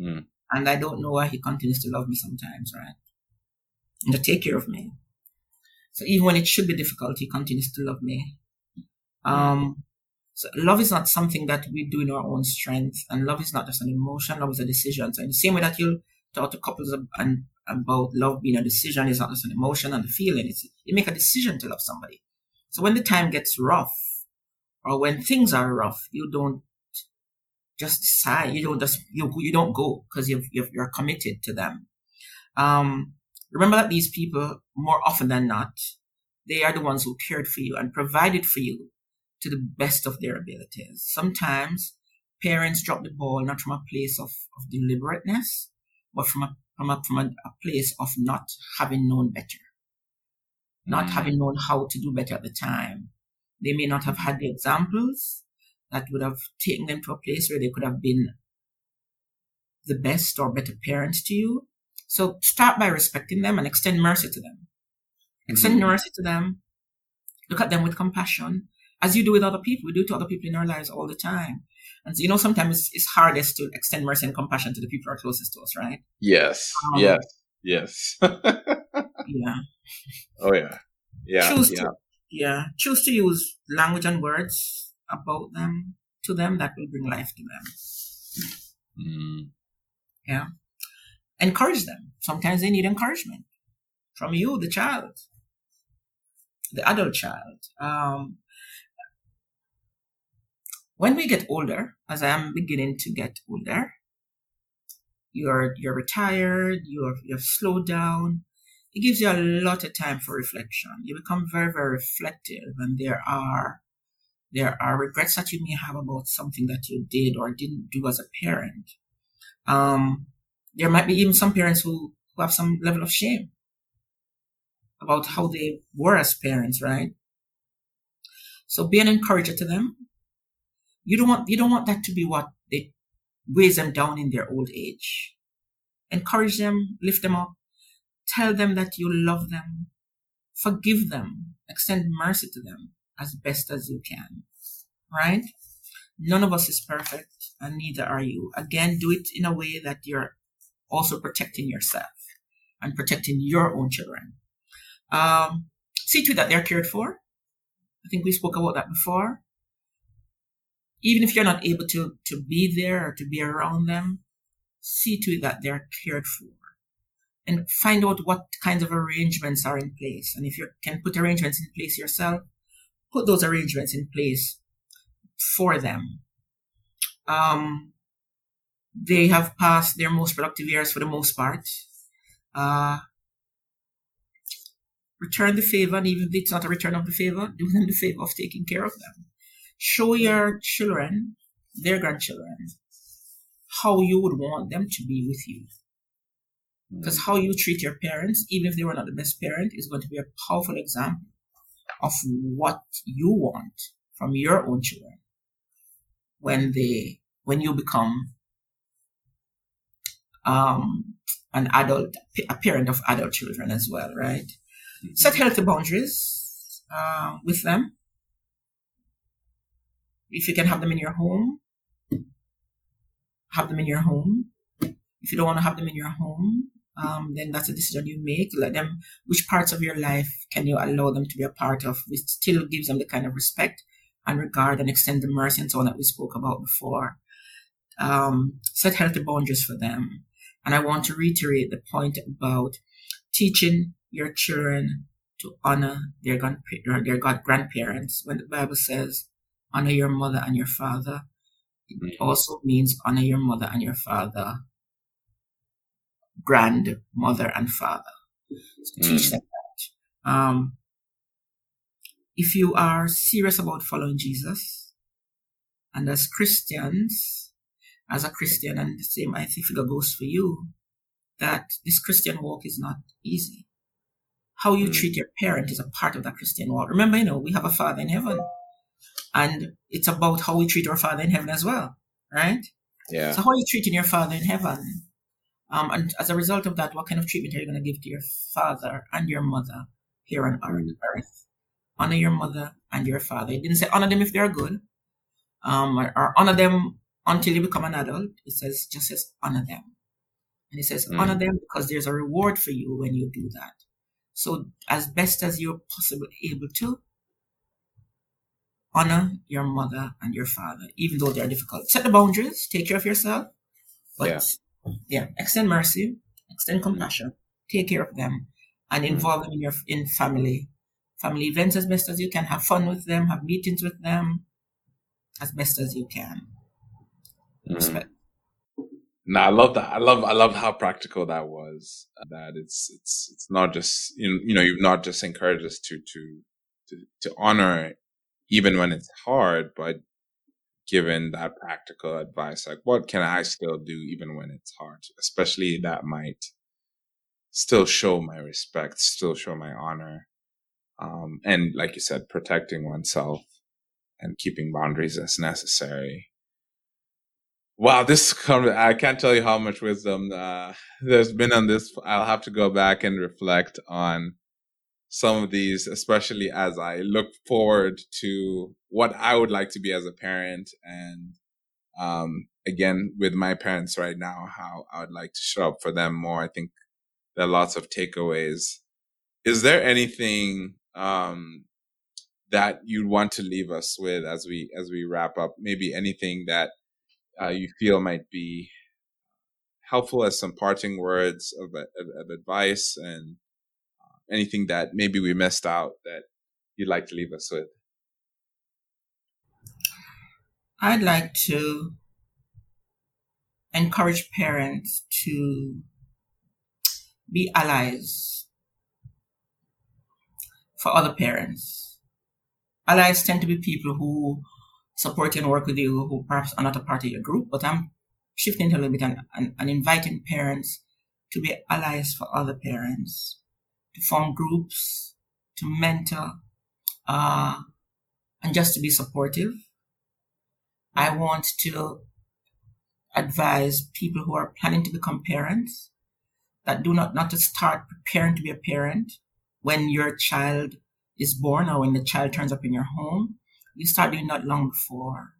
Mm. and I don't know why He continues to love me sometimes, right? And to take care of me. So even when it should be difficult, He continues to love me. Um, so love is not something that we do in our own strength, and love is not just an emotion. Love is a decision. So in the same way that you talk to couples and about love being a decision, it's not just an emotion and a feeling. It's you make a decision to love somebody. So when the time gets rough, or when things are rough, you don't just decide. You don't just you you don't go because you've you're committed to them. Um, remember that these people, more often than not, they are the ones who cared for you and provided for you to the best of their abilities. Sometimes parents drop the ball not from a place of, of deliberateness, but from a from a from a, a place of not having known better, not Mm. having known how to do better at the time. They may not have had the examples that would have taken them to a place where they could have been the best or better parents to you. So start by respecting them and extend mercy to them. Extend Mhm. mercy to them. Look at them with compassion, as you do with other people. We do to other people in our lives all the time. And so, you know, sometimes it's, it's hardest to extend mercy and compassion to the people who are closest to us, right? Yes. Um, yes. Yes. *laughs* Yeah. oh yeah. Yeah. choose yeah. to yeah choose to use language and words about them to them that will bring life to them Mm. yeah encourage them sometimes they need encouragement from you the child the adult child um when we get older as i am beginning to get older you're you're retired you're you've slowed down it gives you a lot of time for reflection. You become very, very reflective, and there are there are regrets that you may have about something that you did or didn't do as a parent. Um, there might be even some parents who, who have some level of shame about how they were as parents, right? So be an encourager to them. You don't want you don't want that to be what they weighs them down in their old age. Encourage them, lift them up, Tell them that you love them. Forgive them. Extend mercy to them as best as you can. Right? None of us is perfect, and neither are you. Again, do it in a way that you're also protecting yourself and protecting your own children. Um, see to that they're cared for. I think we spoke about that before. Even if you're not able to, to be there or to be around them, see to it that they're cared for and find out what kinds of arrangements are in place. And if you can put arrangements in place yourself, put those arrangements in place for them. Um, they have passed their most productive years for the most part. Uh, return the favor, and even if it's not a return of the favor, do them the favor of taking care of them. Show your children, their grandchildren, how you would want them to be with you. Because how you treat your parents, even if they were not the best parent, is going to be a powerful example of what you want from your own children when they when you become um, an adult, a parent of adult children as well, right? Mhm. Set healthy boundaries uh, with them. If you can have them in your home, have them in your home. If you don't want to have them in your home, um, then that's a decision you make. Let them, which parts of your life can you allow them to be a part of, which still gives them the kind of respect and regard and extend the mercy and so on that we spoke about before. Um, set healthy boundaries for them. And I want to reiterate the point about teaching your children to honor their, their god grandparents. When the Bible says, honor your mother and your father, it also means honor your mother and your father grandmother and father. So teach Mm. them that. Um, if you are serious about following Jesus, and as Christians, as a Christian, and the same I think figure goes for you, that this Christian walk is not easy. How you Mm. treat your parent is a part of that Christian walk. Remember, you know, we have a Father in heaven, and it's about how we treat our Father in heaven as well, right? Yeah. So how are you treating your father in heaven? Um, and as a result of that, what kind of treatment are you going to give to your father and your mother here on earth? Honor your mother and your father. It didn't say honor them if they're good, um, or, or honor them until you become an adult. It says just says honor them, and it says mm. honor them because there's a reward for you when you do that. So as best as you're possible able to, honor your mother and your father, even though they're difficult. Set the boundaries, take care of yourself, but yeah, yeah extend mercy, extend compassion, take care of them, and mm-hmm. involve them in your in family family events as best as you can. Have fun with them, have meetings with them as best as you can. Mm. Respect. No, I love that. I love I love how practical that was. That it's it's it's not just you know, you know you've not just encouraged us to to to to honor even when it's hard, but given that practical advice, like what can I still do even when it's hard? Especially that might still show my respect, still show my honor. Um, and like you said, protecting oneself and keeping boundaries as necessary. Wow, this I can't tell you how much wisdom uh, there's been on this. I'll have to go back and reflect on some of these, especially as I look forward to what I would like to be as a parent. And um, again, with my parents right now, how I would like to show up for them more. I think there are lots of takeaways. Is there anything um, that you'd want to leave us with as we as we wrap up? Maybe anything that uh, you feel might be helpful as some parting words of, of, of advice and anything that maybe we missed out that you'd like to leave us with? I'd like to encourage parents to be allies for other parents. Allies tend to be people who support and work with you who perhaps are not a part of your group, but I'm shifting a little bit and, and, and inviting parents to be allies for other parents to form groups, to mentor, uh, and just to be supportive. I want to advise people who are planning to become parents that do not not to start preparing to be a parent when your child is born or when the child turns up in your home. You start doing that long before.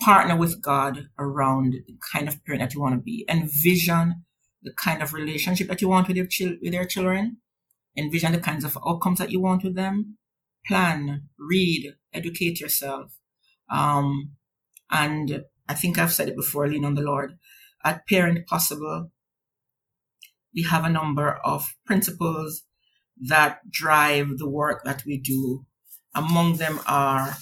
Partner with God around the kind of parent that you want to be. Envision the kind of relationship that you want with your chil- with your children envision the kinds of outcomes that you want with them, plan, read, educate yourself. Um, and I think I've said it before, lean on the Lord. At Parent Possible, we have a number of principles that drive the work that we do. Among them are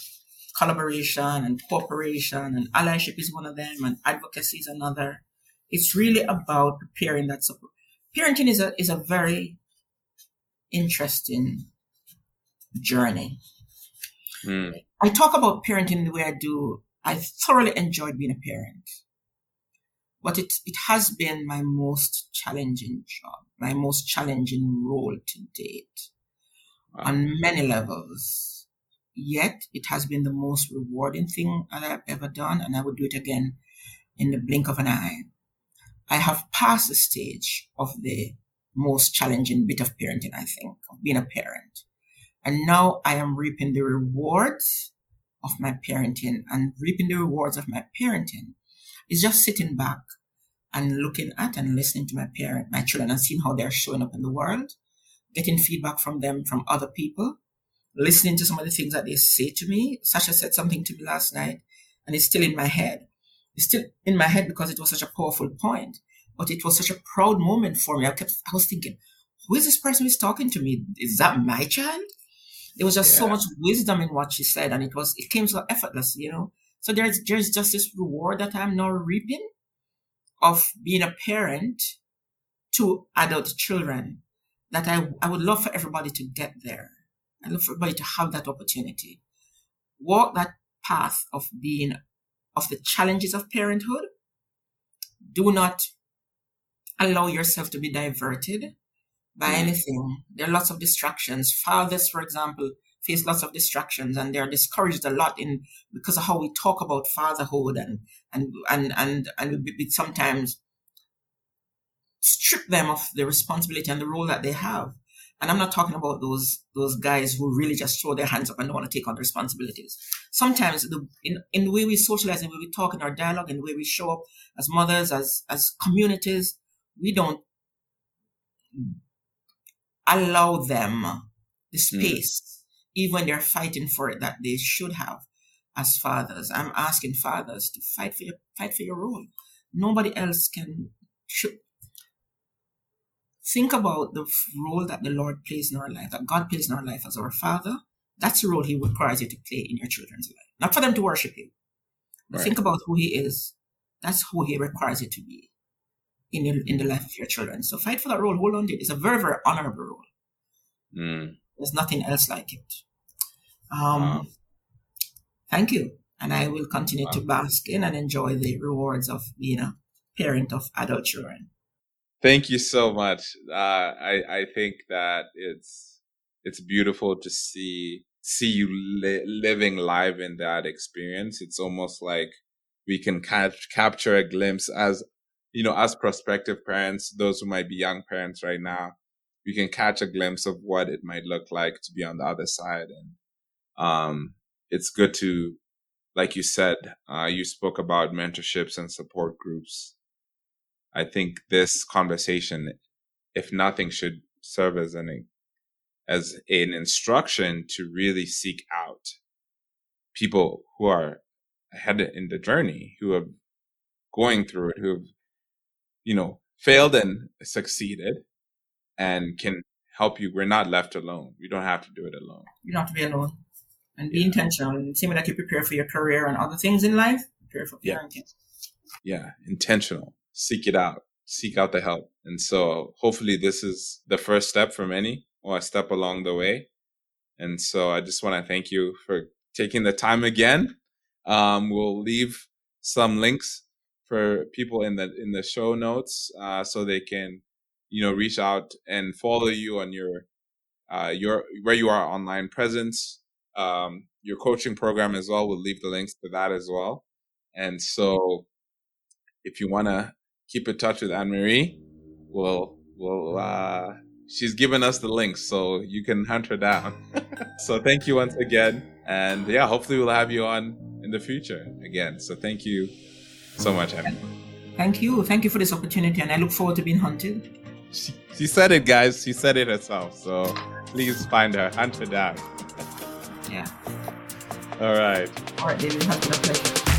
collaboration and cooperation and allyship is one of them and advocacy is another. It's really about preparing that support. Parenting is a, is a very interesting journey. Mm. I talk about parenting the way I do. I thoroughly enjoyed being a parent, but it, it has been my most challenging job, my most challenging role to date wow. on many levels. Yet it has been the most rewarding thing that I've ever done, and I would do it again in the blink of an eye. I have passed the stage of the most challenging bit of parenting, I think, of being a parent. And now I am reaping the rewards of my parenting and reaping the rewards of my parenting is just sitting back and looking at and listening to my parent, my children and seeing how they're showing up in the world, getting feedback from them, from other people, listening to some of the things that they say to me. Sasha said something to me last night and it's still in my head. It's still in my head because it was such a powerful point. But it was such a proud moment for me. I kept, I was thinking, who is this person who's talking to me? Is that my child? There was just yeah. so much wisdom in what she said, and it was, it came so effortless, you know? So there's, there's just this reward that I'm now reaping of being a parent to adult children that I, I would love for everybody to get there. I'd love for everybody to have that opportunity. Walk that path of being, of the challenges of parenthood. Do not allow yourself to be diverted by anything. There are lots of distractions. Fathers, for example, face lots of distractions and they're discouraged a lot in because of how we talk about fatherhood and and and and and we sometimes strip them of the responsibility and the role that they have. And I'm not talking about those those guys who really just throw their hands up and don't want to take on the responsibilities. Sometimes the in, in the way we socialize and the way we talk in our dialogue and the way we show up as mothers, as as communities, we don't allow them the hmm. space, mm. even when they're fighting for it, that they should have as fathers. I'm asking fathers to fight for your fight for your role. Nobody else can should think about the role that the Lord plays in our life, that God plays in our life as our Father. That's the role He requires you to play in your children's life. Not for them to worship you, but right. think about who He is. That's who He requires you to be in your, in the life of your children. So fight for that role. Hold on to it. It's a very very honorable role. Mm. There's nothing else like it. Um, wow. Thank you. And I will continue wow. to bask in and enjoy the rewards of being a parent of adult children. Thank you so much. Uh, I I think that it's it's beautiful to see see you li- living live in that experience. It's almost like we can catch, capture a glimpse as you know as prospective parents, those who might be young parents right now we can catch a glimpse of what it might look like to be on the other side. And um, it's good to, like you said, uh, you spoke about mentorships and support groups. I think this conversation, if nothing, should serve as an as an instruction to really seek out people who are ahead in the journey, who are going through it, who have, you know, failed and succeeded, and can help you. We're not left alone. You don't have to do it alone. You don't have to be alone. And be yeah. intentional. And same way that you prepare for your career and other things in life, prepare for parenting. Yeah. yeah, intentional. Seek it out. Seek out the help. And so hopefully this is the first step for many or a step along the way. And so I just want to thank you for taking the time again. Um, we'll leave some links for people in the in the show notes uh, so they can you know, reach out and follow you on your uh, your where you are online presence, um, your coaching program as well. We'll leave the links to that as well. And so, if you want to keep in touch with Ann Marie, we'll we'll uh, she's given us the links, so you can hunt her down. *laughs* so thank you once again, and yeah, hopefully we'll have you on in the future again. So thank you so much, Ann. Thank you, thank you for this opportunity, and I look forward to being hunted she, she said it, guys. She said it herself. So please find her, hunt her down. Yeah. All right. All right, David. Been a pleasure.